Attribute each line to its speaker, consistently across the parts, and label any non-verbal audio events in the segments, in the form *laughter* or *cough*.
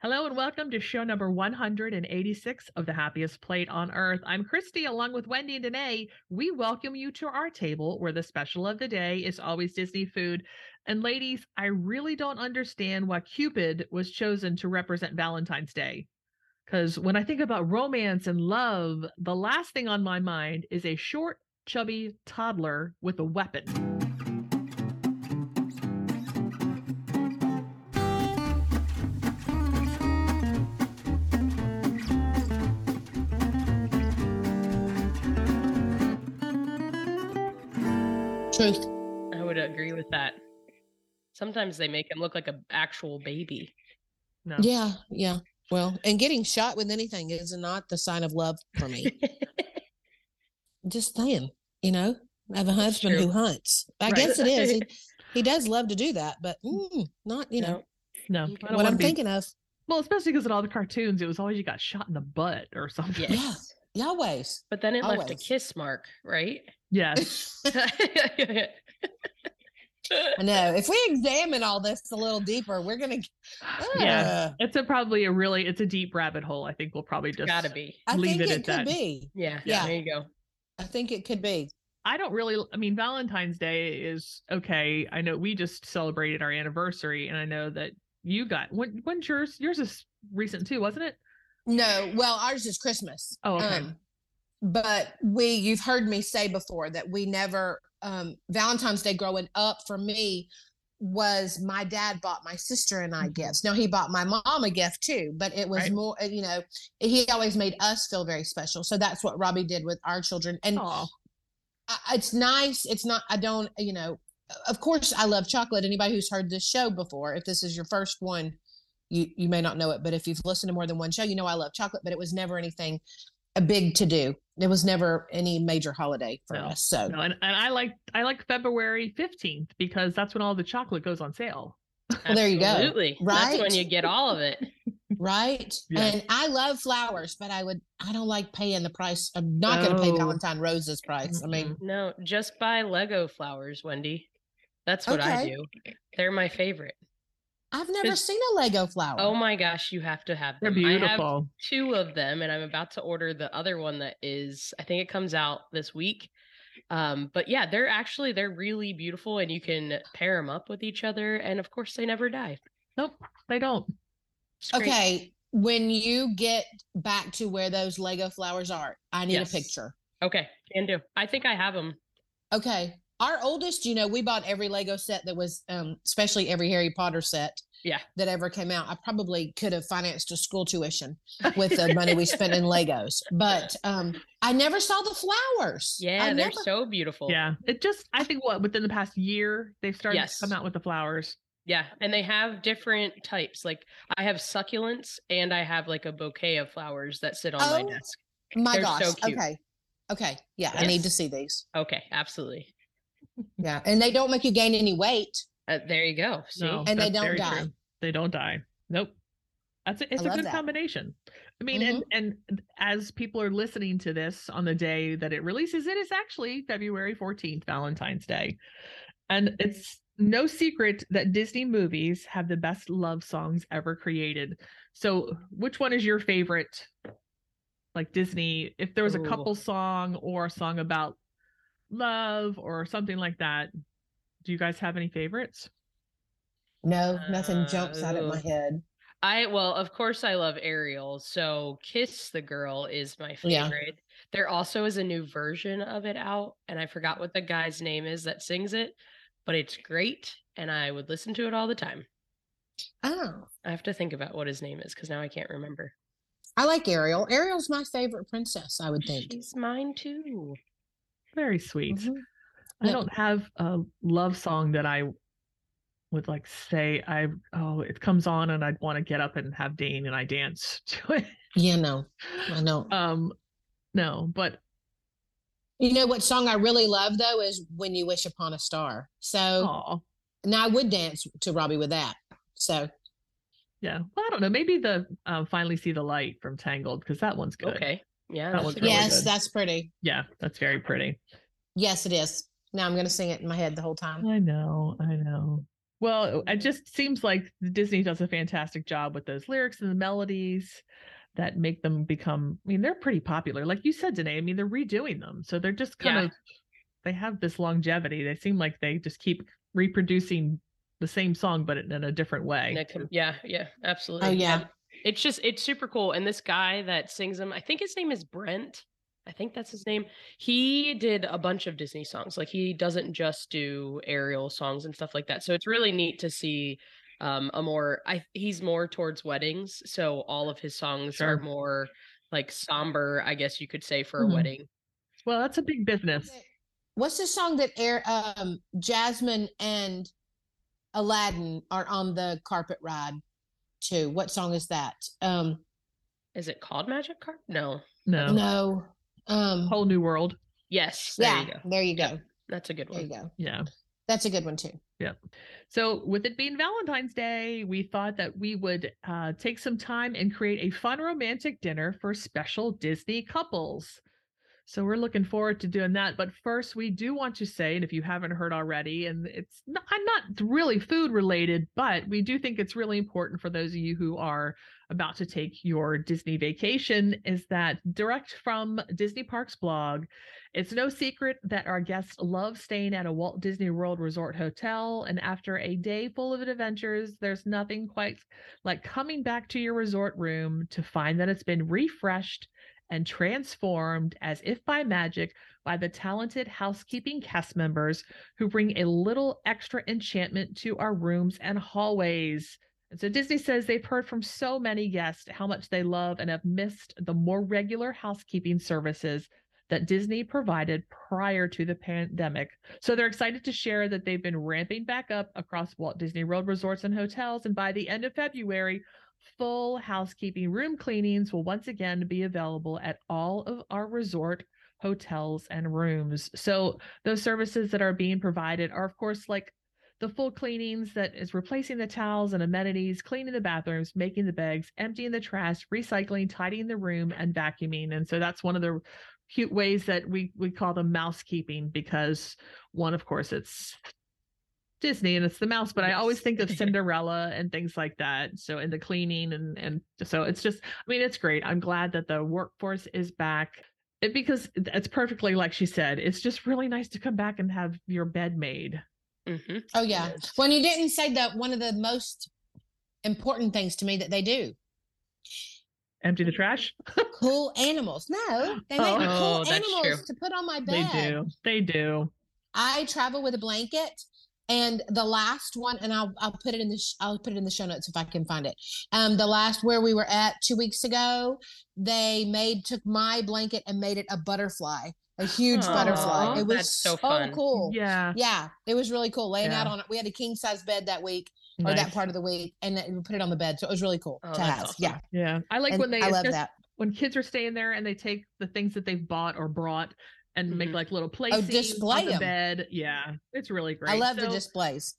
Speaker 1: Hello and welcome to show number 186 of The Happiest Plate on Earth. I'm Christy, along with Wendy and Danae. We welcome you to our table where the special of the day is always Disney food. And ladies, I really don't understand why Cupid was chosen to represent Valentine's Day. Because when I think about romance and love, the last thing on my mind is a short, chubby toddler with a weapon.
Speaker 2: Truth.
Speaker 3: I would agree with that. Sometimes they make him look like an actual baby.
Speaker 1: No.
Speaker 2: Yeah, yeah. Well, and getting shot with anything is not the sign of love for me. *laughs* Just saying, you know, I have a husband who hunts. I
Speaker 1: Right.
Speaker 2: guess it is. He, *laughs* he does love to do that, but mm, not, you know,
Speaker 1: No,
Speaker 3: You
Speaker 1: I
Speaker 3: can-
Speaker 1: don't
Speaker 2: what I'm
Speaker 1: be-
Speaker 2: thinking of.
Speaker 1: Well, especially because in all the cartoons, it was always you got shot in the butt or something.
Speaker 3: Yes. Yeah.
Speaker 2: Yahweh's.
Speaker 3: But then it left a kiss mark, right?
Speaker 1: Yes. *laughs*
Speaker 2: I know. If we examine all this a little deeper, we're gonna.
Speaker 1: Yeah.
Speaker 2: Uh,
Speaker 1: It's a probably a really it's a deep rabbit hole. I think we'll probably just
Speaker 3: Gotta be.
Speaker 2: I think
Speaker 1: it
Speaker 2: it,
Speaker 1: at
Speaker 2: could
Speaker 1: that.
Speaker 2: be.
Speaker 3: Yeah.
Speaker 2: Yeah.
Speaker 3: There you go.
Speaker 2: I think it could be.
Speaker 1: I don't really I mean Valentine's Day is okay. I know we just celebrated our anniversary and I know that you got when when's yours yours is recent too, wasn't it?
Speaker 2: No, well, ours is Christmas.
Speaker 1: Oh, okay.
Speaker 2: Um, but we, you've heard me say before that we never, um, Valentine's Day growing up for me was my dad bought my sister and I
Speaker 1: Mhm.
Speaker 2: gifts. Now he bought my mom a gift too, but it was
Speaker 1: Right.
Speaker 2: more, uh, you know, he always made us feel very special. So that's what Robbie did with our children. And I- it's nice. It's not, I don't, you know, of course I love chocolate. Anybody who's heard this show before, if this is your first one, you, you may not know it, but if you've listened to more than one show, you know I love chocolate, but it was never anything a big to do. It was never any major holiday for
Speaker 1: No,
Speaker 2: us. So
Speaker 1: no, and, and I like I like February 15th because that's when all the chocolate goes on sale.
Speaker 2: Well, there you go.
Speaker 3: Absolutely. That's when you get all of it. *laughs*
Speaker 2: right.
Speaker 1: Yeah.
Speaker 2: And I love flowers, but I would I don't like paying the price. I'm not gonna pay
Speaker 1: oh.
Speaker 2: Valentine Rose's price. I mean,
Speaker 3: No, just buy Lego flowers, Wendy. That's what I do. They're my favorite.
Speaker 2: I've never seen a Lego flower.
Speaker 3: Oh my gosh, you have to have them.
Speaker 1: They're
Speaker 3: them. I have
Speaker 1: beautiful.
Speaker 3: two of them and i'm about to order the other one that is i think it comes out this week um but yeah they're actually they're really beautiful and you can pair them up with each other and of course they never die
Speaker 1: Nope, they don't.
Speaker 2: Okay. When you get back to where those Lego flowers are, I need
Speaker 3: Yes.
Speaker 2: a picture.
Speaker 3: okay can do i think i have them
Speaker 2: Okay. Our oldest, you know, we bought every Lego set that was, um, especially every Harry Potter set.
Speaker 3: Yeah.
Speaker 2: That ever came out. I probably could have financed a school tuition *laughs* with the money we spent in Legos, but um, I never saw the flowers.
Speaker 3: yeah
Speaker 2: I
Speaker 3: they're
Speaker 2: never-
Speaker 3: so beautiful
Speaker 1: Yeah. It just I think what within the past year they've started
Speaker 3: Yes.
Speaker 1: to come out with the flowers.
Speaker 3: yeah and they have different types like i have succulents and i have like a bouquet of flowers that sit on
Speaker 2: Oh,
Speaker 3: my desk
Speaker 2: My
Speaker 3: They're
Speaker 2: gosh.
Speaker 3: so cute.
Speaker 2: Okay. Okay. Yeah, I need to see these.
Speaker 3: okay absolutely
Speaker 2: Yeah, and they don't make you gain any weight.
Speaker 3: uh, there you go see
Speaker 1: No,
Speaker 2: And they don't die.
Speaker 1: true. They don't die. Nope. That's a, it's a good
Speaker 2: that.
Speaker 1: combination. I mean, and and as people are listening to this on the day that it releases, it is actually February 14th, Valentine's Day. And it's no secret that Disney movies have the best love songs ever created. So, which one is your favorite? Like Disney, if there was a couple song or a song about love or something like that, do you guys have any favorites?
Speaker 2: No, nothing jumps out of my
Speaker 3: Oh.
Speaker 2: head.
Speaker 3: I well, of course I love Ariel. So Kiss the Girl is my
Speaker 2: Yeah.
Speaker 3: favorite. There also is a new version of it out, and I forgot what the guy's name is that sings it, but it's great and I would listen to it all the time.
Speaker 2: Oh,
Speaker 3: I have to think about what his name is because now I can't remember.
Speaker 2: I like Ariel. Ariel's my favorite princess, I would think.
Speaker 3: She's mine too.
Speaker 1: Very sweet.
Speaker 2: Mhm.
Speaker 1: I don't have a love song that I would like say I oh it comes on and I'd want to get up and have Dane and I dance *laughs* to it.
Speaker 2: Yeah, no, I know.
Speaker 1: Um no, but
Speaker 2: You know what song I really love though is "When You Wish Upon a Star." So
Speaker 1: oh
Speaker 2: now I would dance to Robbie with that. So
Speaker 1: yeah. Well, I don't know. Maybe the um, finally see the light from Tangled because that one's good.
Speaker 3: Okay. Yeah.
Speaker 1: That
Speaker 3: that's
Speaker 1: one's really
Speaker 2: yes,
Speaker 1: good.
Speaker 2: that's pretty.
Speaker 1: Yeah, that's very pretty.
Speaker 2: Yes, it is. Now I'm going to sing it in my head the whole time.
Speaker 1: I know, I know. Well, it just seems like Disney does a fantastic job with those lyrics and the melodies that make them become. I mean, they're pretty popular, like you said, Danae. I mean, they're redoing them, so they're just kind
Speaker 3: Yeah.
Speaker 1: of they have this longevity. They seem like they just keep reproducing the same song, but in a different way.
Speaker 3: And yeah, yeah, absolutely.
Speaker 2: Oh, yeah.
Speaker 3: And It's just it's super cool. And this guy that sings them, I think his name is Brent. I think that's his name. He did a bunch of Disney songs. Like he doesn't just do Ariel songs and stuff like that. So it's really neat to see um a more I he's more towards weddings. So all of his songs
Speaker 1: Sure.
Speaker 3: are more like somber, I guess you could say for a wedding.
Speaker 1: Well, that's a big business.
Speaker 2: What's the song that air um Jasmine and Aladdin are on the carpet ride to? What song is that? Um
Speaker 3: Is it called Magic Carp? No.
Speaker 1: No,
Speaker 2: no. Um
Speaker 1: whole new world.
Speaker 3: Yes. There
Speaker 2: yeah,
Speaker 3: you go.
Speaker 2: there you go.
Speaker 3: Yep. That's a good one.
Speaker 2: There you go.
Speaker 1: Yeah.
Speaker 2: That's a good one too. Yeah.
Speaker 1: So, with it being Valentine's Day, we thought that we would uh, take some time and create a fun romantic dinner for special Disney couples. So, we're looking forward to doing that. But first, we do want to say, and if you haven't heard already, and it's not, I'm not really food related, but we do think it's really important for those of you who are about to take your Disney vacation, is that direct from Disney Parks blog. It's no secret that our guests love staying at a Walt Disney World Resort hotel. And after a day full of adventures, there's nothing quite like coming back to your resort room to find that it's been refreshed and transformed as if by magic by the talented housekeeping cast members who bring a little extra enchantment to our rooms and hallways. And so Disney says they've heard from so many guests how much they love and have missed the more regular housekeeping services that Disney provided prior to the pandemic. So they're excited to share that they've been ramping back up across Walt Disney World resorts and hotels. And by the end of February, full housekeeping room cleanings will once again be available at all of our resort hotels and rooms. So those services that are being provided are, of course, like the full cleanings that is replacing the towels and amenities, cleaning the bathrooms, making the bags, emptying the trash, recycling, tidying the room, and vacuuming. And so that's one of the cute ways that we we call them mousekeeping because one, of course, it's Disney and it's the mouse, but I always think of *laughs* Cinderella and things like that. So in the cleaning and and so it's just I mean it's great. I'm glad that the workforce is back. It, because it's perfectly like she said, it's just really nice to come back and have your bed made.
Speaker 3: hmm
Speaker 2: Oh yeah.
Speaker 3: Yes.
Speaker 2: When you didn't say that one of the most important things to me that they do.
Speaker 1: Empty the trash.
Speaker 2: Cool animals. No, *gasps* they make
Speaker 1: Oh.
Speaker 2: cool animals
Speaker 3: true.
Speaker 2: to put on my bed.
Speaker 1: They do. They do.
Speaker 2: I travel with a blanket, and the last one, and I'll I'll put it in the sh- I'll put it in the show notes if I can find it. Um, the last where we were at two weeks ago, they made took my blanket and made it a butterfly, a huge butterfly. It was
Speaker 3: so
Speaker 2: so,
Speaker 3: fun.
Speaker 2: cool.
Speaker 1: Yeah.
Speaker 2: Yeah, it was really cool. Laying out on it, we had a king size bed that week or that part of the week, and then we put it on the bed, so it was really cool
Speaker 3: Oh,
Speaker 2: to have.
Speaker 3: awesome.
Speaker 2: Yeah,
Speaker 1: Yeah. I like
Speaker 2: and
Speaker 1: when they
Speaker 2: I love
Speaker 1: especially
Speaker 2: that.
Speaker 1: when kids are staying there and they take the things that they've bought or brought and make
Speaker 3: Mhm.
Speaker 1: like little play
Speaker 2: Oh, display
Speaker 1: on the bed. Yeah. It's really great.
Speaker 2: I love the displays.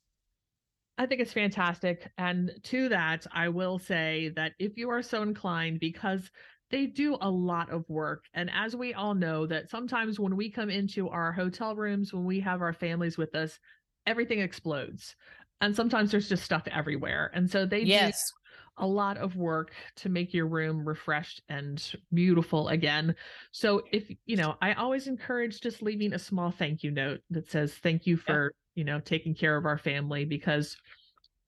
Speaker 1: I think it's fantastic. And to that, I will say that if you are so inclined, because they do a lot of work. And as we all know, that sometimes when we come into our hotel rooms, when we have our families with us, everything explodes. And sometimes there's just stuff everywhere. And so they do
Speaker 2: Yes.
Speaker 1: A lot of work to make your room refreshed and beautiful again. So if you know, I always encourage just leaving a small thank you note that says thank you for, you know, taking care of our family because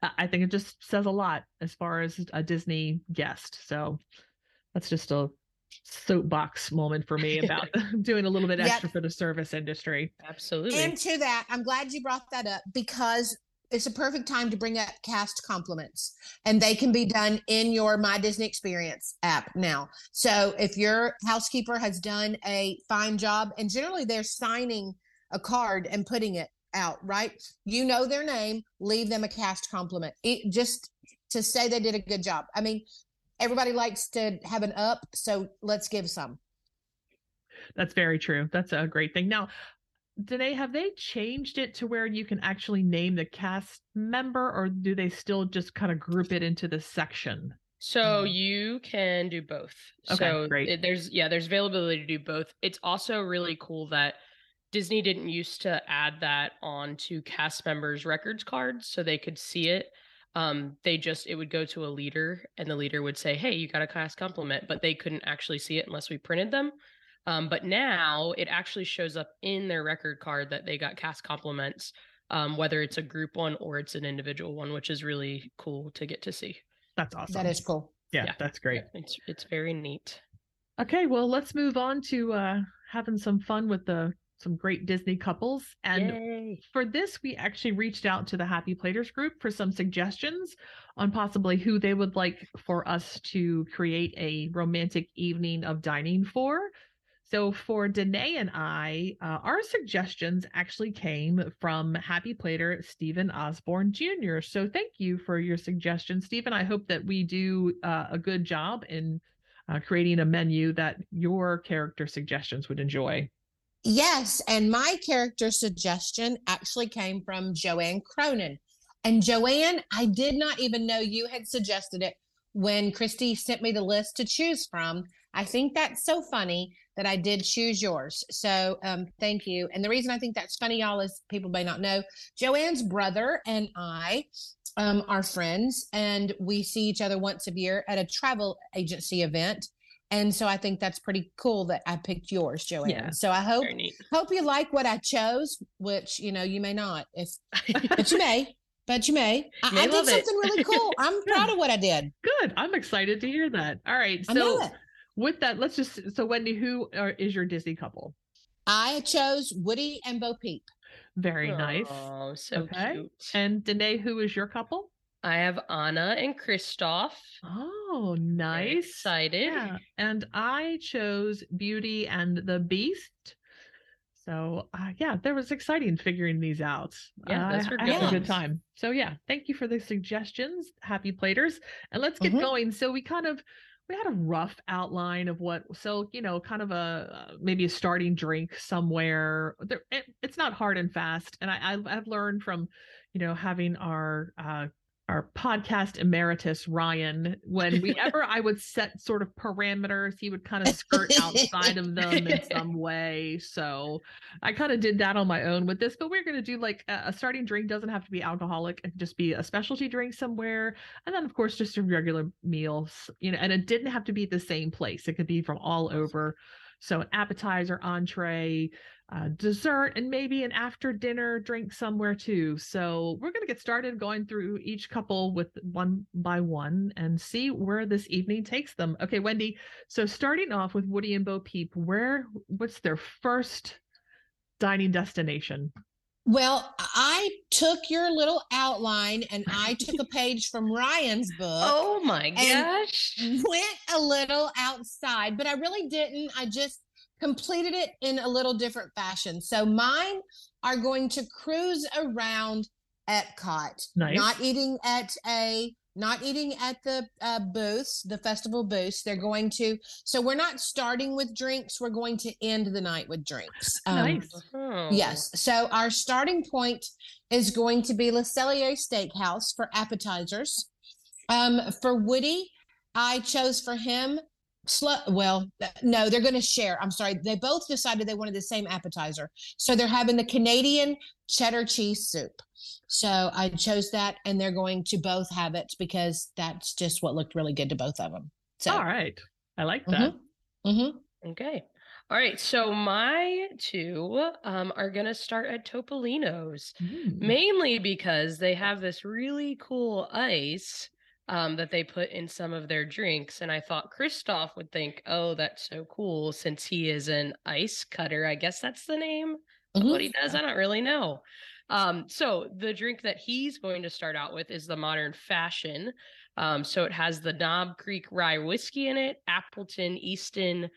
Speaker 1: I I think it just says a lot as far as a Disney guest. So that's just a soapbox moment for me about *laughs* *laughs* doing a little bit
Speaker 2: Yep.
Speaker 1: extra for the service industry.
Speaker 3: Absolutely.
Speaker 2: And to that, I'm glad you brought that up because it's a perfect time to bring up cast compliments and they can be done in your My Disney Experience app now. So if your housekeeper has done a fine job, and generally they're signing a card and putting it out, right? You know their name, leave them a cast compliment. It, just to say they did a good job. I mean, everybody likes to have an up, so let's give some.
Speaker 1: That's very true. That's a great thing. Now, Danae, have they changed it to where you can actually name the cast member, or do they still just kind of group it into the section?
Speaker 3: So
Speaker 2: Mhm.
Speaker 3: you can do both.
Speaker 1: Okay,
Speaker 3: so
Speaker 1: great.
Speaker 3: there's yeah, there's availability to do both. It's also really cool that Disney didn't used to add that on to cast members' records cards so they could see it. Um, they just it would go to a leader and the leader would say, Hey, you got a cast compliment, but they couldn't actually see it unless we printed them. Um, but now it actually shows up in their record card that they got cast compliments, um, whether it's a group one or it's an individual one, which is really cool to get to see.
Speaker 1: That's awesome.
Speaker 2: That is cool.
Speaker 1: yeah,
Speaker 3: yeah.
Speaker 1: that's great.
Speaker 3: It's it's very neat.
Speaker 1: Okay, well, let's move on to uh having some fun with the some great Disney couples. And
Speaker 3: Yay.
Speaker 1: for this, we actually reached out to the Happy Platers group for some suggestions on possibly who they would like for us to create a romantic evening of dining for. So for Danae and I, uh, our suggestions actually came from Happy Plater Stephen Osburn Jr. So thank you for your suggestion, Stephen. I hope that we do uh, a good job in uh, creating a menu that your character suggestions would enjoy.
Speaker 2: Yes, and my character suggestion actually came from Joanne Cronin. And Joanne, I did not even know you had suggested it when Christy sent me the list to choose from. I think that's so funny that I did choose yours. So um, thank you. And the reason I think that's funny, y'all, is people may not know Joanne's brother and I um, are friends, and we see each other once a year at a travel agency event. And so I think that's pretty cool that I picked yours, Joanne.
Speaker 1: Yeah.
Speaker 2: So I hope hope you like what I chose, which you know you may not, if but you may, but you may. I, *laughs*
Speaker 3: May
Speaker 2: I did
Speaker 3: love it.
Speaker 2: something really cool. I'm *laughs* proud of what I did.
Speaker 1: Good. I'm excited to hear that. All right. So. With that, let's just so Wendy, who are, is your Disney couple?
Speaker 2: I chose Woody and Bo Peep.
Speaker 1: Very nice.
Speaker 3: Oh, so
Speaker 1: Okay.
Speaker 3: cute.
Speaker 1: And Danae, who is your couple?
Speaker 3: I have Anna and Kristoff.
Speaker 1: Oh,
Speaker 3: Very
Speaker 1: nice.
Speaker 3: Excited.
Speaker 1: Yeah. And I chose Beauty and the Beast. So uh, yeah, there was exciting figuring these out.
Speaker 3: Yeah,
Speaker 1: Uh,
Speaker 3: those were
Speaker 1: I
Speaker 3: good
Speaker 1: had a good time. So yeah, thank you for the suggestions, happy platers. And let's get
Speaker 2: Mhm.
Speaker 1: going. So we kind of we had a rough outline of what so you know kind of a uh, maybe a starting drink somewhere. There, it, it's not hard and fast and I, I i've learned from you know having our uh our podcast emeritus Ryan, when whenever I would set sort of parameters, he would kind of skirt outside of them in *laughs* some way. So I kind of did that on my own with this, but we're going to do like a, a starting drink doesn't have to be alcoholic. It can just be a specialty drink somewhere. And then, of course, just a regular meal, you know, and it didn't have to be the same place. It could be from all over. So an appetizer, entree, uh, dessert, and maybe an after dinner drink somewhere too. So we're going to get started going through each couple with one by one and see where this evening takes them. Okay, Wendy. So starting off with Woody and Bo Peep, where what's their first dining destination?
Speaker 2: Well, I took your little outline and I *laughs* took a page from Ryan's book.
Speaker 3: Oh my
Speaker 2: And-
Speaker 3: gosh.
Speaker 2: went a little outside, but I really didn't. I just completed it in a little different fashion. So mine are going to cruise around Epcot,
Speaker 1: Nice.
Speaker 2: not eating at a not eating at the uh, booths, the festival booths. They're going to. So we're not starting with drinks. We're going to end the night with drinks. *laughs* Um,
Speaker 1: nice.
Speaker 3: Oh.
Speaker 2: Yes. So our starting point is going to be Le Cellier Steakhouse for appetizers. Um, for Woody, I chose for him. Slow, well, no, they're going to share. I'm sorry. They both decided they wanted the same appetizer. So they're having the Canadian cheddar cheese soup. So I chose that, and they're going to both have it because that's just what looked really good to both of them. So,
Speaker 1: All right. I like that.
Speaker 2: mhm.
Speaker 3: Okay. All right. So my two um, are going to start at Topolino's,
Speaker 1: Mm.
Speaker 3: mainly because they have this really cool ice um, that they put in some of their drinks. And I thought Kristoff would think, oh, that's so cool since he is an ice cutter. I guess that's the name
Speaker 2: Mhm.
Speaker 3: what he does. I don't really know. Um, so the drink that he's going to start out with is the modern fashion. Um, so it has the Knob Creek rye whiskey in it, Appleton, Easton,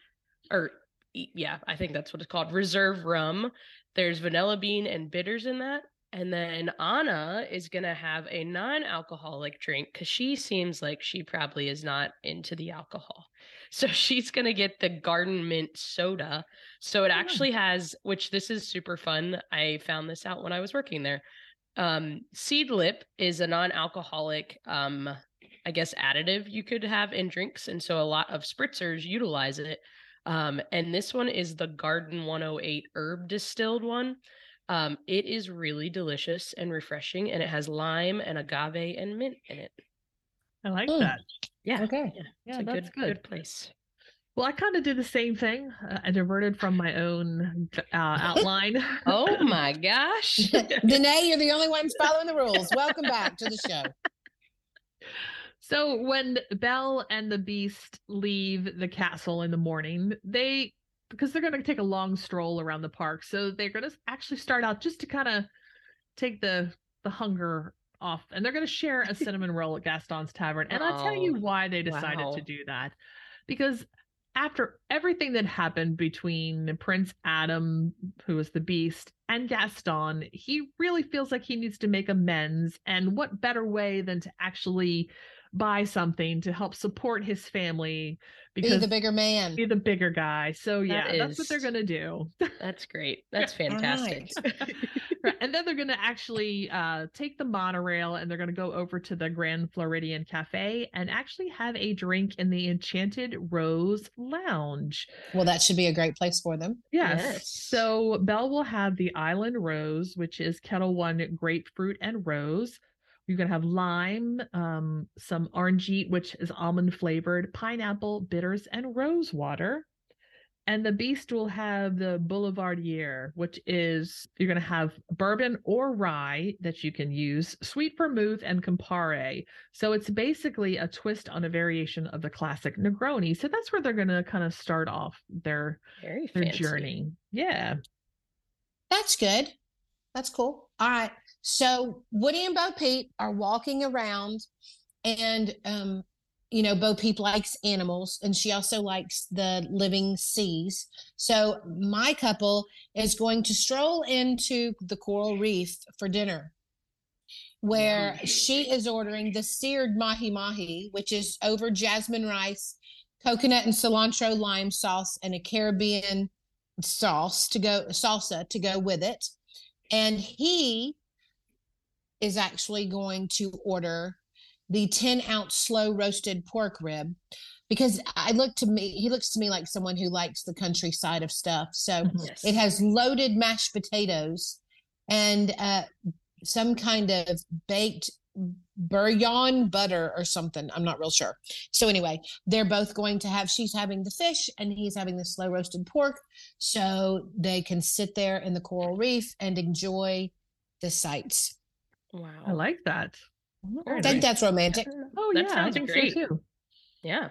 Speaker 3: or yeah, I think that's what it's called, reserve rum. There's vanilla bean and bitters in that. And then Anna is going to have a non alcoholic drink because she seems like she probably is not into the alcohol. *laughs* So she's going to get the garden mint soda. So it actually has, which this is super fun. I found this out when I was working there. Um, Seedlip is a non alcoholic, um, I guess, additive you could have in drinks. And so a lot of spritzers utilize it. Um, and this one is the Garden 108 herb distilled one. Um, it is really delicious and refreshing, and it has lime and agave and mint in it.
Speaker 1: I like
Speaker 2: Mm.
Speaker 1: that.
Speaker 3: Yeah,
Speaker 2: Okay.
Speaker 3: yeah,
Speaker 1: Yeah,
Speaker 3: it's a
Speaker 1: that's
Speaker 3: good,
Speaker 1: good.
Speaker 3: good place.
Speaker 1: Well, I kind of did the same thing. Uh, I diverted from my own uh, outline. *laughs*
Speaker 3: Oh *laughs* my gosh! *laughs*
Speaker 2: Danae, you're the only ones following the rules. Welcome back to the show.
Speaker 1: So when Belle and the Beast leave the castle in the morning, they because they're going to take a long stroll around the park, so they're going to actually start out just to kind of take the the hunger off, and they're going to share a *laughs* cinnamon roll at Gaston's Tavern. And I'll tell you
Speaker 3: Oh,
Speaker 1: why they decided
Speaker 3: wow.
Speaker 1: to do that, because after everything that happened between Prince Adam, who was the Beast, and Gaston, he really feels like he needs to make amends. And what better way than to actually buy something to help support his family
Speaker 2: Be
Speaker 1: because
Speaker 2: the bigger man.
Speaker 1: be the bigger guy. So
Speaker 3: That
Speaker 1: yeah, that's what they're gonna do.
Speaker 3: That's great. *laughs* That's fantastic. *laughs*
Speaker 1: Right, and then they're gonna actually uh, take the monorail and they're gonna go over to the Grand Floridian Cafe and actually have a drink in the Enchanted Rose Lounge.
Speaker 2: Well, that should be a great place for them.
Speaker 1: Yes.
Speaker 3: Yes.
Speaker 1: So Belle will have the Island Rose, which is Ketel One grapefruit and rose. You're gonna have lime, um, some orangey, which is almond flavored, pineapple, bitters, and rose water. And the beast will have the Boulevardier, which is you're gonna have bourbon or rye that you can use, sweet vermouth and Campari. So it's basically a twist on a variation of the classic Negroni. So that's where they're gonna kind of start off their
Speaker 3: Very
Speaker 1: their
Speaker 3: fancy.
Speaker 1: journey. Yeah.
Speaker 2: That's good. That's cool. All right. So Woody and Bo Peep are walking around, and um, you know, Bo Peep likes animals, and she also likes the living seas. So my couple is going to stroll into the coral reef for dinner, where she is ordering the seared mahi mahi, which is over jasmine rice, coconut and cilantro lime sauce, and a Caribbean sauce to go salsa to go with it and he is actually going to order the 10 ounce slow roasted pork rib because i look to me he looks to me like someone who likes the countryside of stuff so
Speaker 3: Yes.
Speaker 2: it has loaded mashed potatoes and uh, some kind of baked bouillon butter or something. I'm not real sure. So anyway, they're both going to have. She's having the fish and he's having the slow roasted pork, so they can sit there in the coral reef and enjoy the sights.
Speaker 3: Wow.
Speaker 1: I like that.
Speaker 2: I
Speaker 1: Very
Speaker 2: think
Speaker 1: nice.
Speaker 2: that's romantic.
Speaker 1: Oh
Speaker 3: That
Speaker 1: yeah, I
Speaker 3: sounds
Speaker 1: think
Speaker 3: great.
Speaker 1: so too.
Speaker 3: Yeah.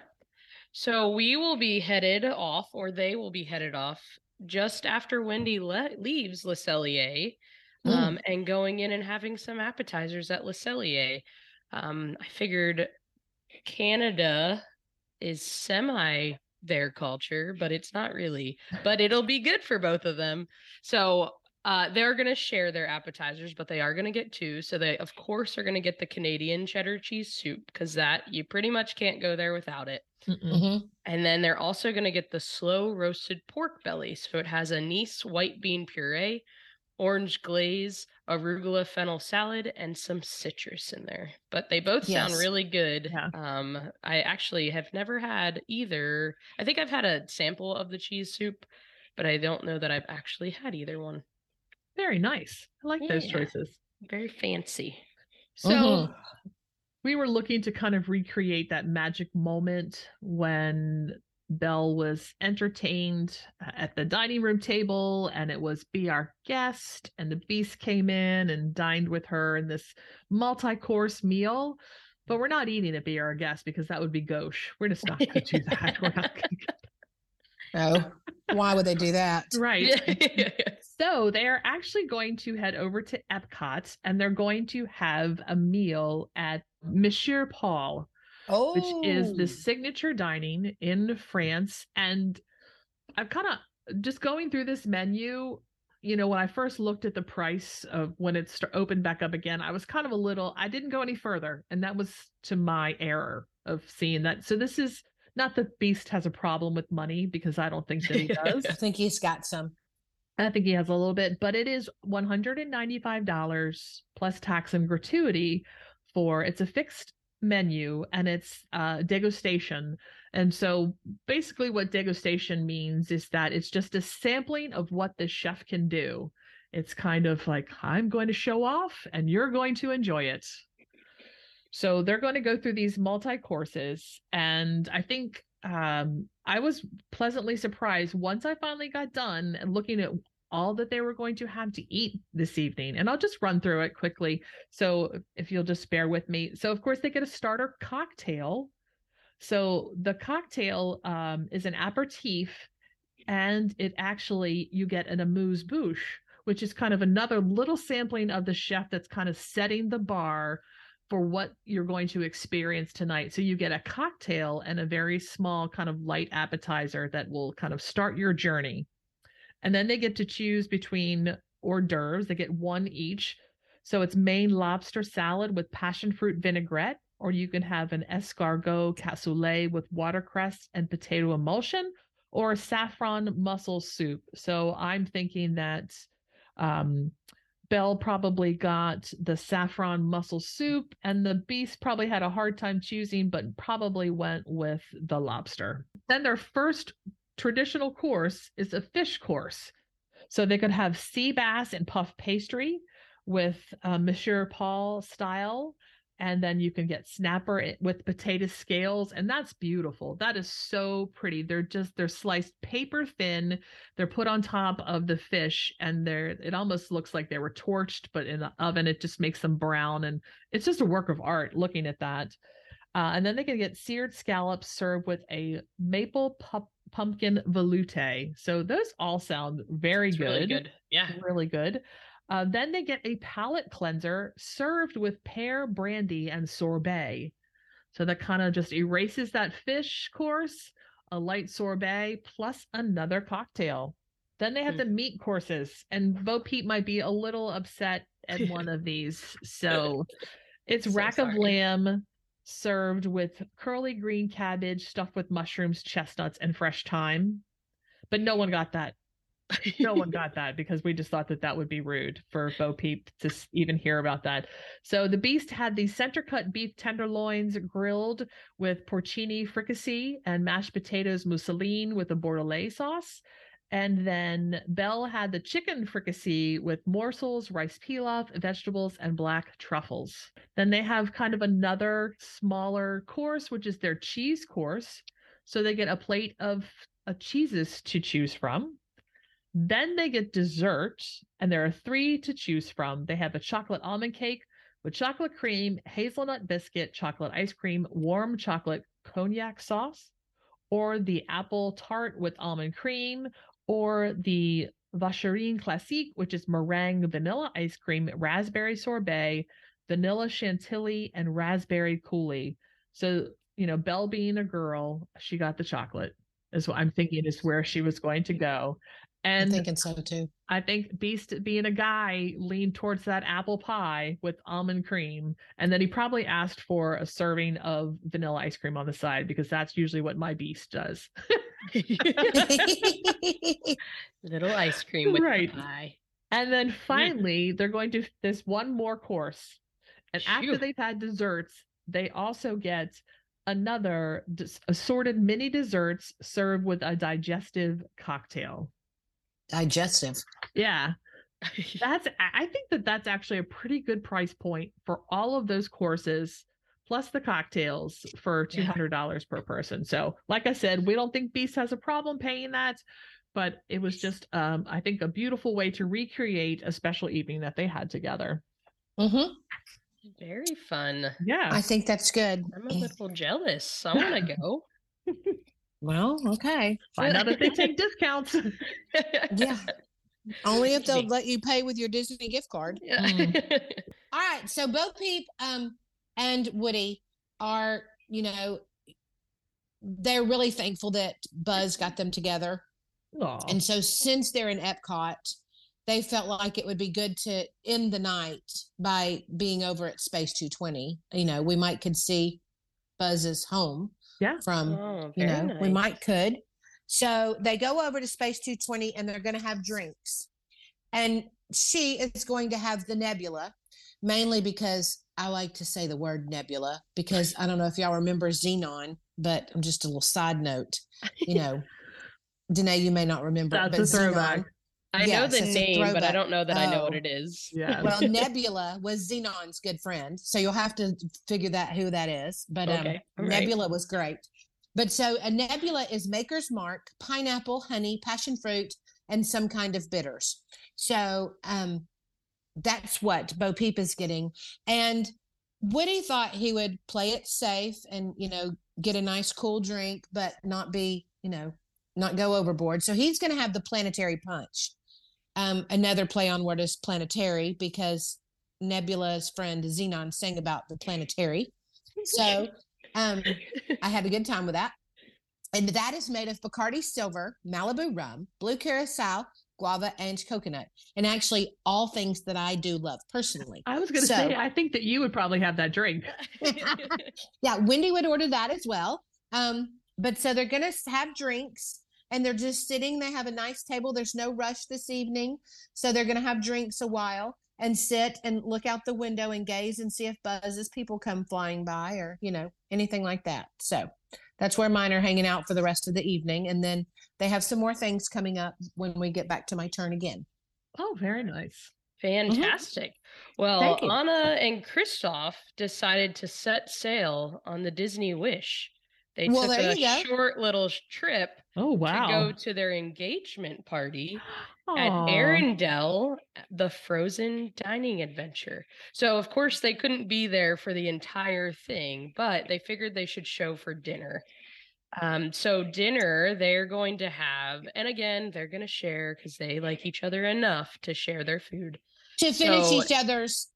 Speaker 3: So we will be headed off, or they will be headed off just after Wendy le- leaves Le Cellier,
Speaker 2: Mm.
Speaker 3: um, and going in and having some appetizers at Le Cellier. Um, I figured Canada is semi their culture, but it's not really. But it'll be good for both of them. So uh, they're going to share their appetizers, but they are going to get two. So they, of course, are going to get the Canadian cheddar cheese soup because that you pretty much can't go there without it.
Speaker 1: Mm-mm.
Speaker 2: Mhm.
Speaker 3: And then they're also going to get the slow roasted pork belly. So it has anise white bean puree, orange glaze, arugula fennel salad, and some citrus in there. But they both sound really good.
Speaker 1: Yeah.
Speaker 3: Um, I actually have never had either. I think I've had a sample of the cheese soup, but I don't know that I've actually had either one.
Speaker 1: Very nice. I like those choices.
Speaker 3: Very fancy.
Speaker 1: So
Speaker 2: Mhm.
Speaker 1: we were looking to kind of recreate that magic moment when Belle was entertained uh, at the dining room table and it was be our guest and the beast came in and dined with her in this multi-course meal. But we're not eating at be our guest because that would be gauche. We're just not going to do that. We're not *laughs* gonna...
Speaker 2: Oh, why would they do that?
Speaker 1: right. *laughs* So they're actually going to head over to Epcot and they're going to have a meal at Monsieur Paul,
Speaker 2: Oh,
Speaker 1: which is the oh. signature dining in France. And I'm kind of just going through this menu. You know, when I first looked at the price of when it st- opened back up again, I was kind of a little, I didn't go any further. And that was to my error of seeing that. So this is not that Beast has a problem with money because I don't think that he *laughs* does.
Speaker 2: I think he's got some.
Speaker 1: I think he has a little bit, but it is $195 plus tax and gratuity for it's a fixed menu and it's uh, degustation. And so basically, what degustation means is that it's just a sampling of what the chef can do. It's kind of like, I'm going to show off and you're going to enjoy it. So they're going to go through these multi courses. And I think um, I was pleasantly surprised once I finally got done and looking at all that they were going to have to eat this evening. And I'll just run through it quickly. So if you'll just bear with me. So, of course, they get a starter cocktail. So the cocktail um, is an aperitif, and it actually, you get an amuse bouche, which is kind of another little sampling of the chef that's kind of setting the bar for what you're going to experience tonight. So you get a cocktail and a very small kind of light appetizer that will kind of start your journey. And then they get to choose between hors d'oeuvres. They get one each. So it's Maine lobster salad with passion fruit vinaigrette, or you can have an escargot cassoulet with watercress and potato emulsion, or saffron mussel soup. So I'm thinking that um, Belle probably got the saffron mussel soup, and the beast probably had a hard time choosing, but probably went with the lobster. Then their first traditional course is a fish course. So they could have sea bass and puff pastry with uh, Monsieur Paul style. And then you can get snapper with potato scales. And that's beautiful. That is so pretty. They're just, they're sliced paper thin. They're put on top of the fish and they're, it almost looks like they were torched, but in the oven, it just makes them brown. And it's just a work of art looking at that. Uh, and then they can get seared scallops served with a maple pup pumpkin velouté. So those all sound very good.
Speaker 3: Really good. Yeah.
Speaker 1: Really good. Uh, then they get a palate cleanser served with pear brandy and sorbet. So that kind of just erases that fish course, a light sorbet, plus another cocktail. Then they have mm. the meat courses, and Bo Peep might be a little upset at *laughs* one of these. So it's so rack sorry. of lamb, served with curly green cabbage stuffed with mushrooms, chestnuts, and fresh thyme. But no one got that. No one *laughs* got that because we just thought that that would be rude for Bo Peep to even hear about that. So the Beast had the center cut beef tenderloins grilled with porcini fricassee and mashed potatoes mousseline with a bordelaise sauce. And then Belle had the chicken fricassee with morsels, rice pilaf, vegetables, and black truffles. Then they have kind of another smaller course, which is their cheese course. So they get a plate of uh, cheeses to choose from. Then they get dessert, and there are three to choose from. They have a chocolate almond cake with chocolate cream, hazelnut biscuit, chocolate ice cream, warm chocolate cognac sauce, or the apple tart with almond cream, or the Vacherin Classique, which is meringue vanilla ice cream, raspberry sorbet, vanilla chantilly, and raspberry coulis. So, you know, Belle being a girl, she got the chocolate, is what I'm thinking is where she was going to go. And
Speaker 2: I'm thinking so too.
Speaker 1: I think Beast being a guy leaned towards that apple pie with almond cream. And then he probably asked for a serving of vanilla ice cream on the side because that's usually what my Beast does. *laughs*
Speaker 3: Little ice cream with right. pie.
Speaker 1: And then finally, they're going to this one more course. And after they've had desserts, they also get another assorted mini desserts served with a digestive cocktail.
Speaker 2: Digestive.
Speaker 1: Yeah. *laughs* That's I think that that's actually a pretty good price point for all of those courses plus the cocktails for $200 yeah. per person. So, like I said, we don't think Beast has a problem paying that, but it was just, um, I think, a beautiful way to recreate a special evening that they had together.
Speaker 2: Mm-hmm.
Speaker 3: Very fun.
Speaker 1: Yeah.
Speaker 2: I think that's good.
Speaker 3: I'm a little jealous. I want to *laughs* go. *laughs*
Speaker 2: well, okay.
Speaker 1: Find out if they take *laughs* discounts.
Speaker 2: yeah. Only if they'll let you pay with your Disney gift card. Yeah. Mm. *laughs* All right. So Bo Peep, um, and Woody are, you know, they're really thankful that Buzz got them together. Aww. And so since they're in Epcot, they felt like it would be good to end the night by being over at Space 220. You know, we might could see Buzz's home.
Speaker 1: Yeah.
Speaker 2: From oh, you know, nice. we might could. So they go over to Space 220 and they're going to have drinks. And she is going to have the nebula mainly because I like to say the word nebula because I don't know if y'all remember Zenon, but I'm just a little side note, you *laughs* know, Danae, you may not remember,
Speaker 1: That's
Speaker 2: but
Speaker 1: a throwback.
Speaker 2: Zenon.
Speaker 3: I
Speaker 2: Yes,
Speaker 3: know the name, but I don't know that I know what
Speaker 2: Oh.
Speaker 3: it is. *laughs*
Speaker 1: Yeah.
Speaker 2: Well, *laughs* Nebula was Zenon's good friend, so you'll have to figure that who that is. But um,
Speaker 3: Okay, all right.
Speaker 2: Nebula was great. But so a nebula is Maker's Mark, pineapple, honey, passion fruit, and some kind of bitters. So um, that's what Bo Peep is getting. And Woody thought he would play it safe and you know get a nice cool drink, but not be you know not go overboard. So he's going to have the planetary punch. Um, another play on word is planetary because Nebula's friend Zenon sang about the planetary. So um, I had a good time with that. And that is made of Bacardi Silver, Malibu Rum, Blue Curacao, Guava, and coconut. And actually, all things that I do love personally.
Speaker 1: I was going to
Speaker 2: So-
Speaker 1: say, I think that you would probably have that drink. *laughs*
Speaker 2: Yeah, Wendy would order that as well. Um, but so they're going to have drinks and they're just sitting. They have a nice table. There's no rush this evening. So they're going to have drinks a while and sit and look out the window and gaze and see if Buzz's people come flying by or, you know, anything like that. So that's where mine are hanging out for the rest of the evening. And then they have some more things coming up when we get back to my turn again.
Speaker 1: Oh, very nice. Mm-hmm.
Speaker 3: Fantastic. Well,
Speaker 2: Thank you.
Speaker 3: Anna and Kristoff decided to set sail on the Disney Wish. They
Speaker 2: Well,
Speaker 3: took a short little trip
Speaker 1: Oh, wow.
Speaker 3: to go to their engagement party at
Speaker 1: Aw.
Speaker 3: Arendelle, the Frozen Dining Adventure. So, of course, they couldn't be there for the entire thing, but they figured they should show for dinner. Um, so dinner they're going to have, and again, they're going to share because they like each other enough to share their food.
Speaker 2: To finish
Speaker 3: So-
Speaker 2: each other's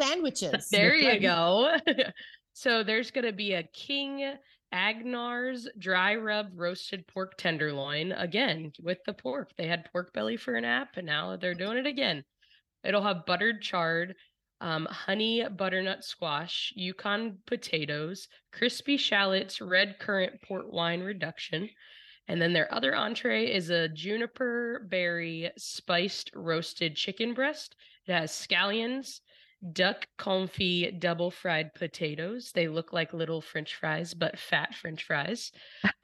Speaker 2: sandwiches.
Speaker 3: There you go. *laughs* so there's going to be a King Agnar's dry rub roasted pork tenderloin again with the pork. They had pork belly for an app, and now they're doing it again. It'll have buttered chard, um, honey butternut squash, Yukon potatoes, crispy shallots, red currant port wine reduction. And then their other entree is a juniper berry spiced roasted chicken breast. It has scallions, duck confit double fried potatoes. They look like little french fries, but fat french fries,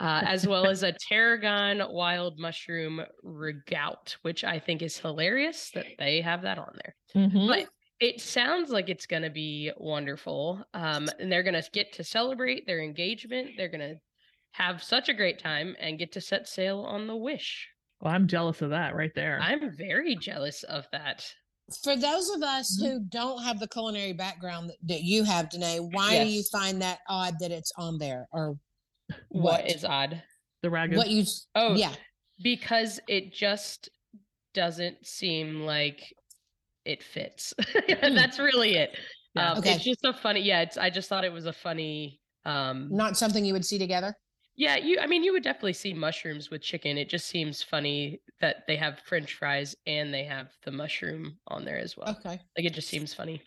Speaker 3: uh, as well as a *laughs* tarragon wild mushroom ragout, which I think is hilarious that they have that on there.
Speaker 1: Mhm.
Speaker 3: But it sounds like it's going to be wonderful. Um, and they're going to get to celebrate their engagement. They're going to have such a great time and get to set sail on the Wish.
Speaker 1: Well, I'm jealous of that right there.
Speaker 3: I'm very jealous of that.
Speaker 2: For those of us
Speaker 1: Mhm.
Speaker 2: who don't have the culinary background that, that you have, Danae, why do you find that odd that it's on there? Or
Speaker 3: what
Speaker 2: What?
Speaker 3: is odd?
Speaker 1: the ragu.
Speaker 2: what you,
Speaker 3: Oh,
Speaker 2: yeah.
Speaker 3: because it just doesn't seem like it fits. *laughs* That's really it.
Speaker 1: Yeah.
Speaker 3: Um,
Speaker 2: Okay.
Speaker 3: It's just a funny. Yeah, it's. I just thought it was a funny. Um,
Speaker 2: Not something you would see together.
Speaker 3: Yeah, you. I mean, you would definitely see mushrooms with chicken. It just seems funny that they have French fries and they have the mushroom on there as well.
Speaker 2: Okay.
Speaker 3: Like it just seems funny.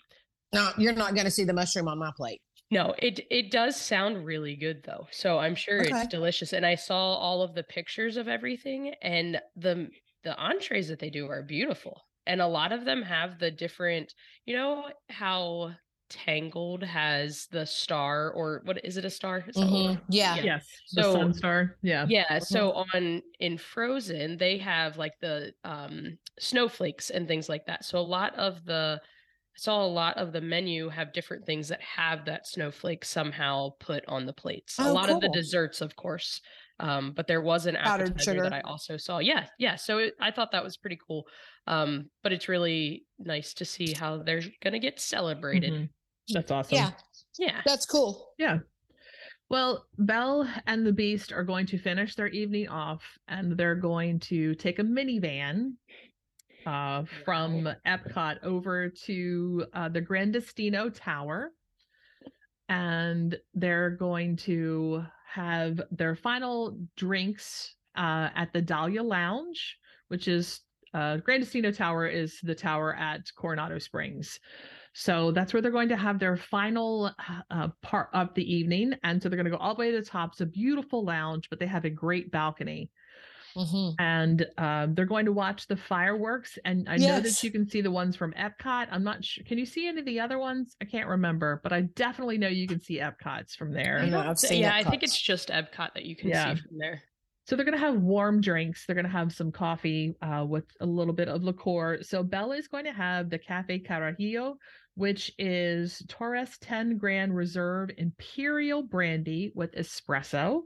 Speaker 2: No, you're not going to see the mushroom on my plate.
Speaker 3: No, it it does sound really good though. So I'm sure
Speaker 2: Okay.
Speaker 3: it's delicious. And I saw all of the pictures of everything, and the the entrees that they do are beautiful. And a lot of them have the different. You know how Tangled has the star, or what is it? A star? Is
Speaker 2: mm-hmm. Yeah.
Speaker 3: Yeah.
Speaker 1: yes. The
Speaker 3: So-
Speaker 1: sun star. Yeah.
Speaker 3: Yeah, so on in Frozen, they have like the um snowflakes and things like that. So a lot of the I saw a lot of the menu have different things that have that snowflake somehow put on the plates. a
Speaker 2: Oh,
Speaker 3: lot of the desserts, of course. Um, but there was an
Speaker 2: Powdered
Speaker 3: appetizer
Speaker 2: sugar.
Speaker 3: that I also saw. Yeah, yeah. So it, I thought that was pretty cool. Um, but it's really nice to see how they're gonna get celebrated.
Speaker 1: Mhm. That's awesome.
Speaker 2: Yeah.
Speaker 3: Yeah.
Speaker 2: That's cool.
Speaker 1: Yeah. Well, Belle and the Beast are going to finish their evening off and they're going to take a Minnie Van uh, from Epcot over to uh, the Gran Destino Tower. And they're going to have their final drinks uh, at the Dahlia Lounge, which is uh, Gran Destino Tower is the tower at Coronado Springs. So that's where they're going to have their final uh, part of the evening. And so they're going to go all the way to the top. It's a beautiful lounge, but they have a great balcony.
Speaker 2: Mhm.
Speaker 1: and um, they're going to watch the fireworks. And I know that you can see the ones from Epcot. I'm not sure. Can you see any of the other ones? I can't remember, but I definitely know you can see Epcot's from there.
Speaker 2: I know, I've seen
Speaker 3: yeah, I think it's just Epcot that you can
Speaker 1: Yeah.
Speaker 3: see from there.
Speaker 1: So they're going to have warm drinks. They're going to have some coffee uh, with a little bit of liqueur. So Bella is going to have the Cafe Carajillo, which is Torres 10 Grand Reserve Imperial Brandy with espresso.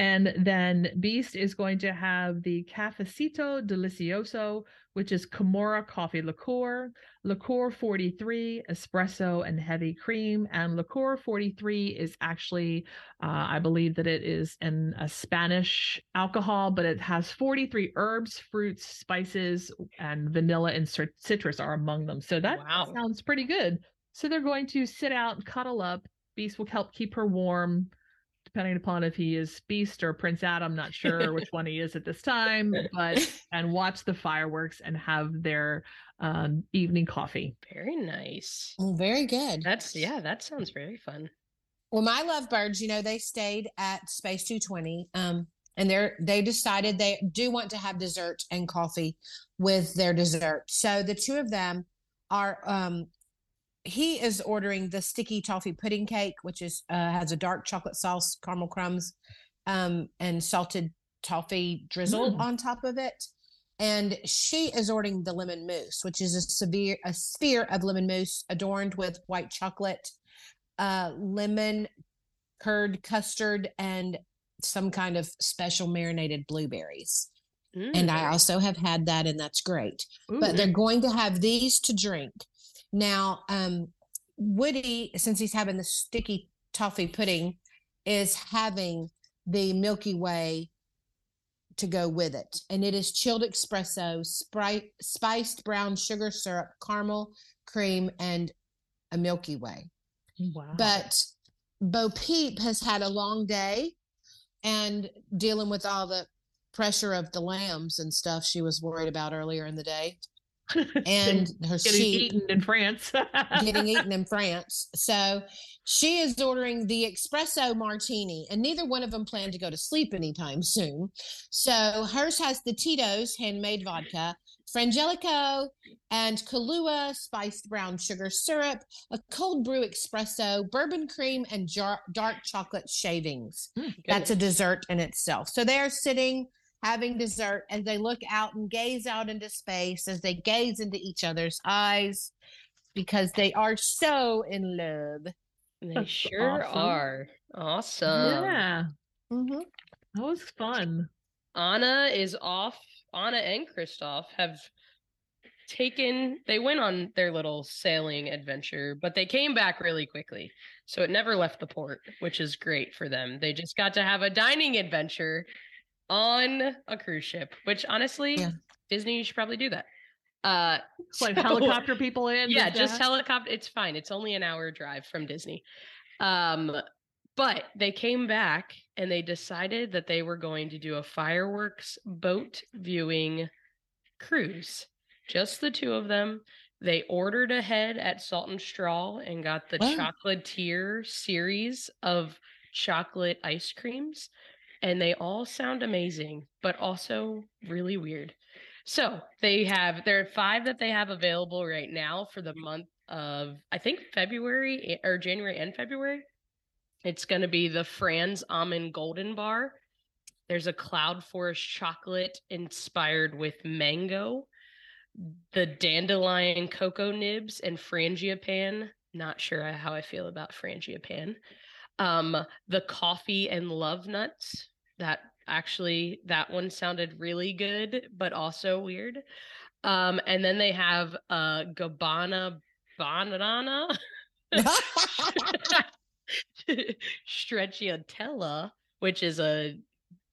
Speaker 1: And then Beast is going to have the Cafecito Delicioso, which is Camorra coffee liqueur, Licor 43, espresso, and heavy cream. And Licor 43 is actually uh, I believe that it is in a Spanish alcohol, but it has 43 herbs, fruits, spices, and vanilla and citrus are among them. So that
Speaker 3: Wow.
Speaker 1: sounds pretty good. So they're going to sit out cuddle up. Beast will help keep her warm, depending upon if he is Beast or Prince Adam. Not sure which *laughs* one he is at this time, but and watch the fireworks and have their um, evening coffee.
Speaker 3: Very nice.
Speaker 2: Well, very good.
Speaker 3: That's yeah, that sounds very fun.
Speaker 2: Well, my lovebirds, you know, they stayed at Space 220. Um, and they're they decided they do want to have dessert and coffee with their dessert. So the two of them are um he is ordering the sticky toffee pudding cake, which is uh, has a dark chocolate sauce, caramel crumbs, um, and salted toffee drizzle
Speaker 1: Mm.
Speaker 2: on top of it. And she is ordering the lemon mousse, which is a severe a sphere of lemon mousse adorned with white chocolate, uh, lemon curd custard, and some kind of special marinated blueberries. And
Speaker 3: Mm,
Speaker 2: I also have had that, and that's great but they're going to have these to drink. Now, um, Woody, since he's having the sticky toffee pudding, is having the Milky Way to go with it. And it is chilled espresso, sprite, spiced brown sugar syrup, caramel, cream, and a Milky Way.
Speaker 1: wow.
Speaker 2: But Bo Peep has had a long day and dealing with all the pressure of the lambs and stuff she was worried about earlier in the day and her *laughs*
Speaker 1: getting
Speaker 2: sheep
Speaker 1: eaten in France. *laughs*
Speaker 2: getting eaten in France. So she is ordering the espresso martini, and neither one of them plan to go to sleep anytime soon. So hers has the Tito's handmade vodka, Frangelico, and Kahlua spiced brown sugar syrup, a cold brew espresso, bourbon cream, and jar- dark chocolate shavings. Hmm, That's a dessert in itself. So they're sitting having dessert as they look out and gaze out into space as they gaze into each other's eyes because they are so in love.
Speaker 3: They
Speaker 1: That's
Speaker 3: sure
Speaker 1: awesome.
Speaker 3: are. Awesome.
Speaker 1: yeah,
Speaker 2: Mhm.
Speaker 1: that was fun.
Speaker 3: Anna is off. Anna and Kristoff have taken they went on their little sailing adventure, but they came back really quickly. So it never left the port, which is great for them. They just got to have a dining adventure on a cruise ship, which honestly,
Speaker 2: Yeah.
Speaker 3: Disney you should probably do that. Uh *laughs*
Speaker 1: Like
Speaker 3: so-
Speaker 1: helicopter people in.
Speaker 3: yeah just
Speaker 1: that?
Speaker 3: helicopter it's fine it's only an hour drive from disney um but they came back and they decided that they were going to do a fireworks boat viewing cruise just the two of them they ordered ahead at salt and straw and got the
Speaker 2: Wow.
Speaker 3: chocolatier series of chocolate ice creams and they all sound amazing but also really weird so they have there are five that they have available right now for the month of I think February or January and February. It's going to be the Fran's Almond Golden Bar. There's a Cloud Forest chocolate inspired with mango. The Dandelion Cocoa Nibs and Frangipan. Not sure how I feel about Frangipan. Um, the Coffee and Love Nuts. That actually that one sounded really good but also weird um and then they have uh gabbana banana stracciatella which is a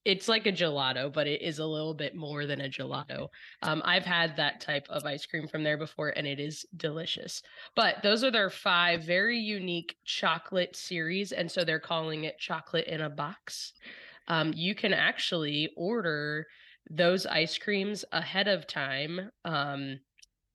Speaker 3: it's like a gelato but it is a little bit more than a gelato. Um i've had that type of ice cream from there before and it is delicious. But those are their five very unique chocolate series and so they're calling it chocolate in a box. Um, you can actually order those ice creams ahead of time um,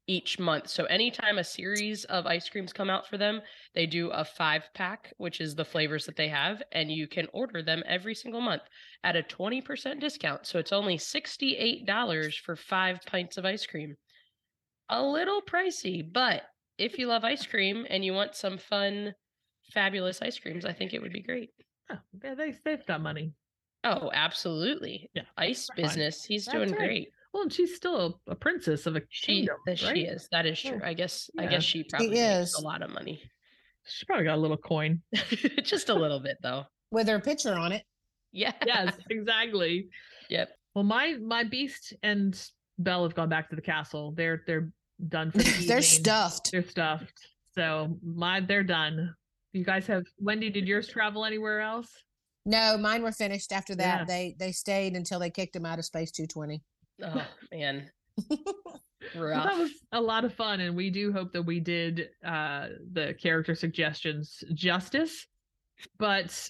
Speaker 3: each month. So anytime a series of ice creams come out for them, they do a five pack, which is the flavors that they have, and you can order them every single month at a 20% discount. So it's only $68 for five pints of ice cream. A little pricey, but if you love ice cream and you want some fun, fabulous ice creams, I think it would be great.
Speaker 1: Oh, yeah, they, they've got money.
Speaker 3: Oh, absolutely.
Speaker 1: Yeah,
Speaker 3: Ice business. He's
Speaker 1: That's
Speaker 3: doing
Speaker 1: right.
Speaker 3: great.
Speaker 1: Well, and she's still a, a princess of a
Speaker 3: She
Speaker 1: kingdom,
Speaker 3: that
Speaker 1: right?
Speaker 3: she is. That is true.
Speaker 1: Yeah.
Speaker 3: I guess I guess she probably makes a lot of money.
Speaker 1: She probably got a little coin. *laughs*
Speaker 3: Just a little bit though.
Speaker 2: with her picture on it.
Speaker 3: Yeah.
Speaker 1: Yes, *laughs* exactly.
Speaker 3: Yep.
Speaker 1: Well, my my beast and Belle have gone back to the castle. They're they're done for the. *laughs*
Speaker 2: They're stuffed.
Speaker 1: They're stuffed. So my they're done. You guys have Wendy, did yours travel anywhere else?
Speaker 2: No, mine were finished after that.
Speaker 1: Yeah.
Speaker 2: They they stayed until they kicked him out of space 220.
Speaker 3: Oh man. *laughs* Rough.
Speaker 1: that was a lot of fun, and we do hope that we did uh, the character suggestions justice. But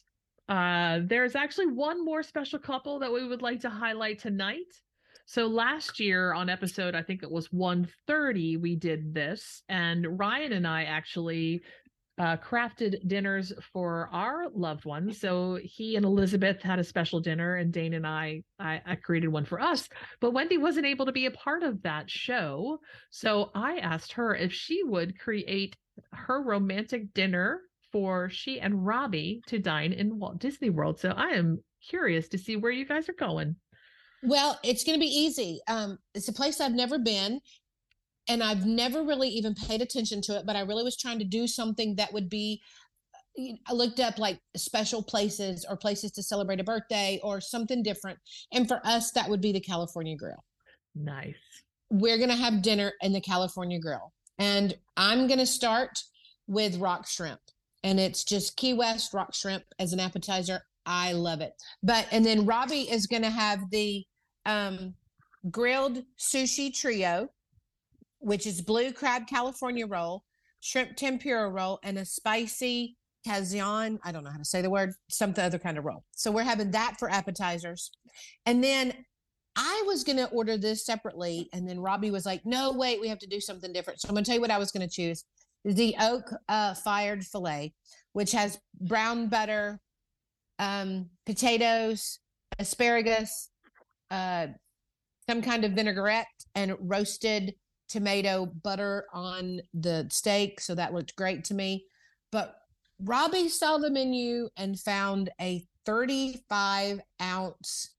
Speaker 1: uh, there's actually one more special couple that we would like to highlight tonight. So last year on episode, I think it was 130, we did this, and Ryan and I actually uh, crafted dinners for our loved ones. So he and Elizabeth had a special dinner, and Dane and I, I, I created one for us. But Wendy wasn't able to be a part of that show. So I asked her if she would create her romantic dinner for she and Robbie to dine in Walt Disney World. So I am curious to see where you guys are going.
Speaker 2: Well, it's going to be easy. Um, it's a place I've never been, and I've never really even paid attention to it. But I really was trying to do something that would be. I looked up like special places or places to celebrate a birthday or something different, and for us, that would be the California Grill.
Speaker 1: Nice.
Speaker 2: We're going to have dinner in the California Grill, and I'm going to start with rock shrimp, and it's just Key West rock shrimp as an appetizer. I love it. But and then Robbie is going to have the um, grilled sushi trio, which is blue crab California roll, shrimp tempura roll, and a spicy Kazian. I don't know how to say the word, some other kind of roll. So we're having that for appetizers. And then I was going to order this separately. And then Robbie was like, no, wait, we have to do something different. So I'm going to tell you what I was going to choose the oak uh, fired filet, which has brown butter, um, potatoes, asparagus, uh, some kind of vinaigrette, and roasted tomato butter on the steak. So that looked great to me. But Robbie saw the menu and found a 35 ounce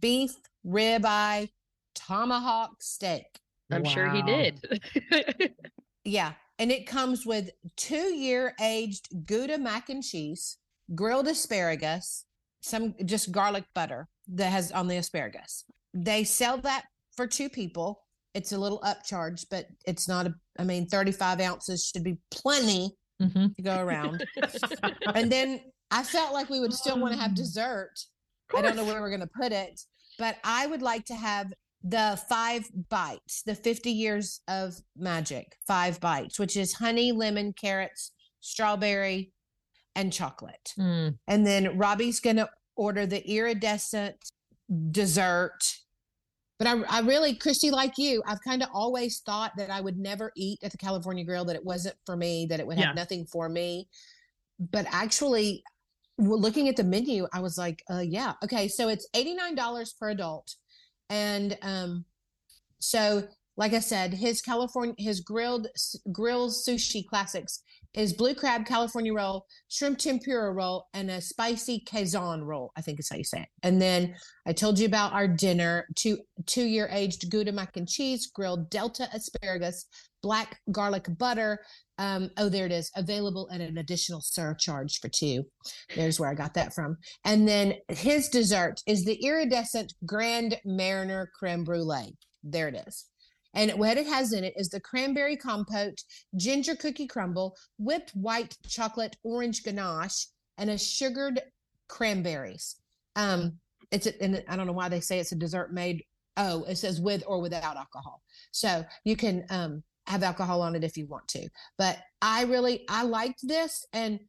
Speaker 2: beef ribeye tomahawk steak.
Speaker 3: I'm sure he did. *laughs*
Speaker 2: Yeah. And it comes with two year aged Gouda mac and cheese, grilled asparagus, some just garlic butter that has on the asparagus. They sell that for two people. It's a little upcharged, but it's not a, I mean, 35 ounces should be plenty
Speaker 1: Mhm.
Speaker 2: to go around. *laughs* and then I felt like we would still want to have dessert. I don't know where we're going to put it, but I would like to have the five bites, the 50 years of magic, five bites, which is honey, lemon, carrots, strawberry, and chocolate.
Speaker 1: Mm,
Speaker 2: And then Robbie's going to order the iridescent dessert. But I, I really, Christy, like you, I've kind of always thought that I would never eat at the California Grill, that it wasn't for me, that it would have
Speaker 1: Yeah.
Speaker 2: nothing for me. But actually, looking at the menu, I was like, uh, yeah, okay. So it's $89 per adult. And um, so, like I said, his California, his grilled grilled sushi classics is blue crab California roll, shrimp tempura roll, and a spicy Kazan roll. I think is how you say it. And then I told you about our dinner: two two year aged Gouda mac and cheese, grilled Delta asparagus, black garlic butter. Um, oh, there it is, available at an additional surcharge for two. There's where I got that from. And then his dessert is the iridescent Grand Marnier creme brulee. There it is. And what it has in it is the cranberry compote, ginger cookie crumble, whipped white chocolate orange ganache, and a sugared cranberries. Um, it's a, and I don't know why they say it's a dessert made. Oh, it says with or without alcohol. So you can um, have alcohol on it if you want to. But I really I liked this, and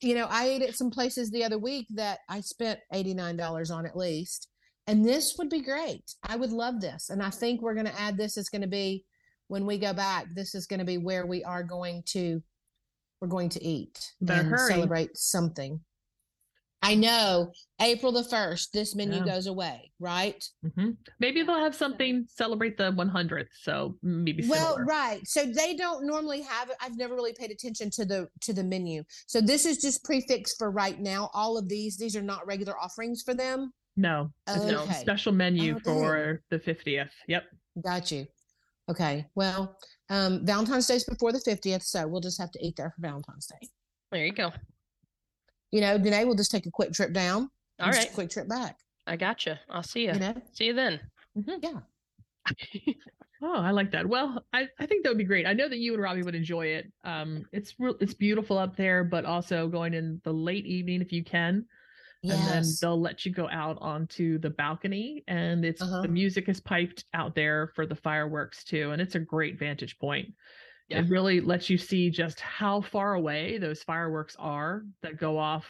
Speaker 2: you know I ate at some places the other week that I spent eighty nine dollars on at least, and this would be great. I would love this, and I think we're going to add this. is going to be when we go back, this is going to be where we are going to we're going to eat
Speaker 1: Better
Speaker 2: and
Speaker 1: hurry.
Speaker 2: celebrate something. I know April the 1st, this menu
Speaker 1: Yeah.
Speaker 2: goes away, right?
Speaker 1: hmm Maybe they'll have something celebrate the 100th. So maybe
Speaker 2: Well,
Speaker 1: similar.
Speaker 2: right. So they don't normally have it. I've never really paid attention to the to the menu. So this is just prix fixe for right now. All of these, these are not regular offerings for them.
Speaker 1: No, it's a
Speaker 2: Okay.
Speaker 1: special menu
Speaker 2: Oh,
Speaker 1: for the 50th. Yep.
Speaker 2: Got you. Okay. Well, um, Valentine's Day's before the 50th, so we'll just have to eat there for Valentine's Day.
Speaker 3: There you go.
Speaker 2: You know, Danae will just take a quick trip down.
Speaker 3: All
Speaker 2: and just a quick trip back.
Speaker 3: I got gotcha. I'll see you.
Speaker 2: You know?
Speaker 3: See you then.
Speaker 2: Yeah. *laughs*
Speaker 1: Oh, I like that. Well, I, I think that would be great. I know that you and Robbie would enjoy it. Um, it's real, it's beautiful up there, but also going in the late evening if you can, and then they'll let you go out onto the balcony, and it's
Speaker 2: Uh-huh.
Speaker 1: the music is piped out there for the fireworks too, and it's a great vantage point.
Speaker 3: Yeah.
Speaker 1: It really lets you see just how far away those fireworks are that go off,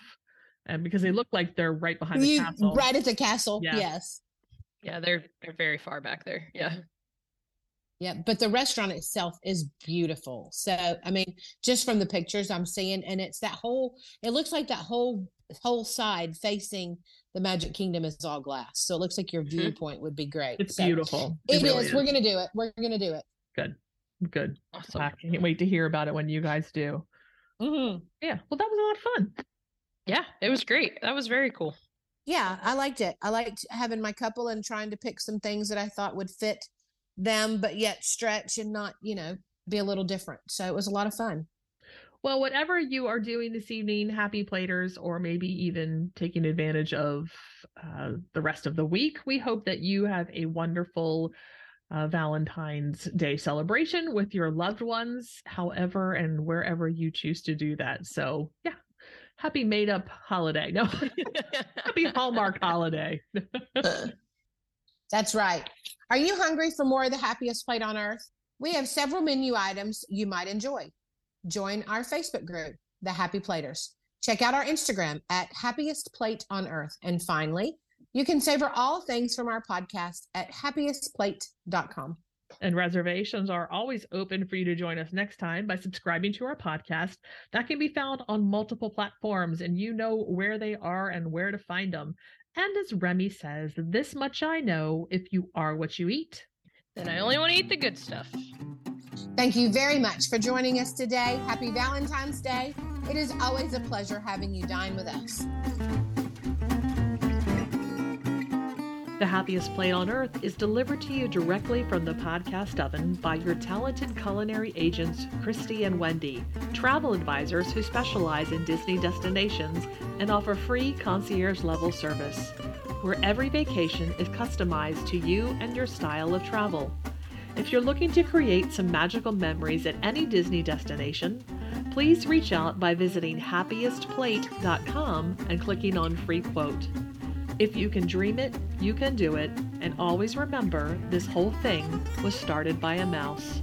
Speaker 1: and because they look like they're right behind the
Speaker 2: You-
Speaker 1: castle.
Speaker 2: right at the castle.
Speaker 1: Yeah.
Speaker 2: Yes.
Speaker 3: Yeah, they're they're very far back there. Yeah.
Speaker 2: Yeah, but the restaurant itself is beautiful. So, I mean, just from the pictures I'm seeing, and it's that whole, it looks like that whole whole side facing the Magic Kingdom is all glass. So it looks like your
Speaker 3: Mhm.
Speaker 2: viewpoint would be great.
Speaker 1: It's
Speaker 2: So
Speaker 1: beautiful.
Speaker 2: It
Speaker 1: really
Speaker 2: is. We're gonna do it. We're gonna do it. good.
Speaker 1: Good.
Speaker 3: Awesome.
Speaker 1: I can't wait to hear about it when you guys do.
Speaker 2: Mhm.
Speaker 1: Yeah, well, that was a lot of fun.
Speaker 3: Yeah, it was great. That was very cool.
Speaker 2: Yeah, I liked it. I liked having my couple and trying to pick some things that I thought would fit them, but yet stretch and not, you know, be a little different. So it was a lot of fun.
Speaker 1: Well, whatever you are doing this evening, happy platers, or maybe even taking advantage of uh, the rest of the week, we hope that you have a wonderful uh, Valentine's Day celebration with your loved ones, however and wherever you choose to do that. So, yeah, happy made up holiday. No, *laughs* happy Hallmark holiday. *laughs*
Speaker 2: That's right. Are you hungry for more of the happiest plate on earth? We have several menu items you might enjoy. Join our Facebook group, The Happy Platers. Check out our Instagram at Happiest Plate on Earth. And finally, you can savor all things from our podcast at happiestplate.com.
Speaker 1: And reservations are always open for you to join us next time by subscribing to our podcast. That can be found on multiple platforms, and you know where they are and where to find them. And as Remy says, this much I know if you are what you eat.
Speaker 3: then I only want to eat the good stuff.
Speaker 2: Thank you very much for joining us today. Happy Valentine's Day. It is always a pleasure having you dine with us.
Speaker 1: The Happiest Plate on Earth is delivered to you directly from the podcast oven by your talented culinary agents, Christy and Wendy, travel advisors who specialize in Disney destinations and offer free concierge level service, where every vacation is customized to you and your style of travel. If you're looking to create some magical memories at any Disney destination, please reach out by visiting happiestplate.com and clicking on free quote. If you can dream it, you can do it, and always remember this whole thing was started by a mouse.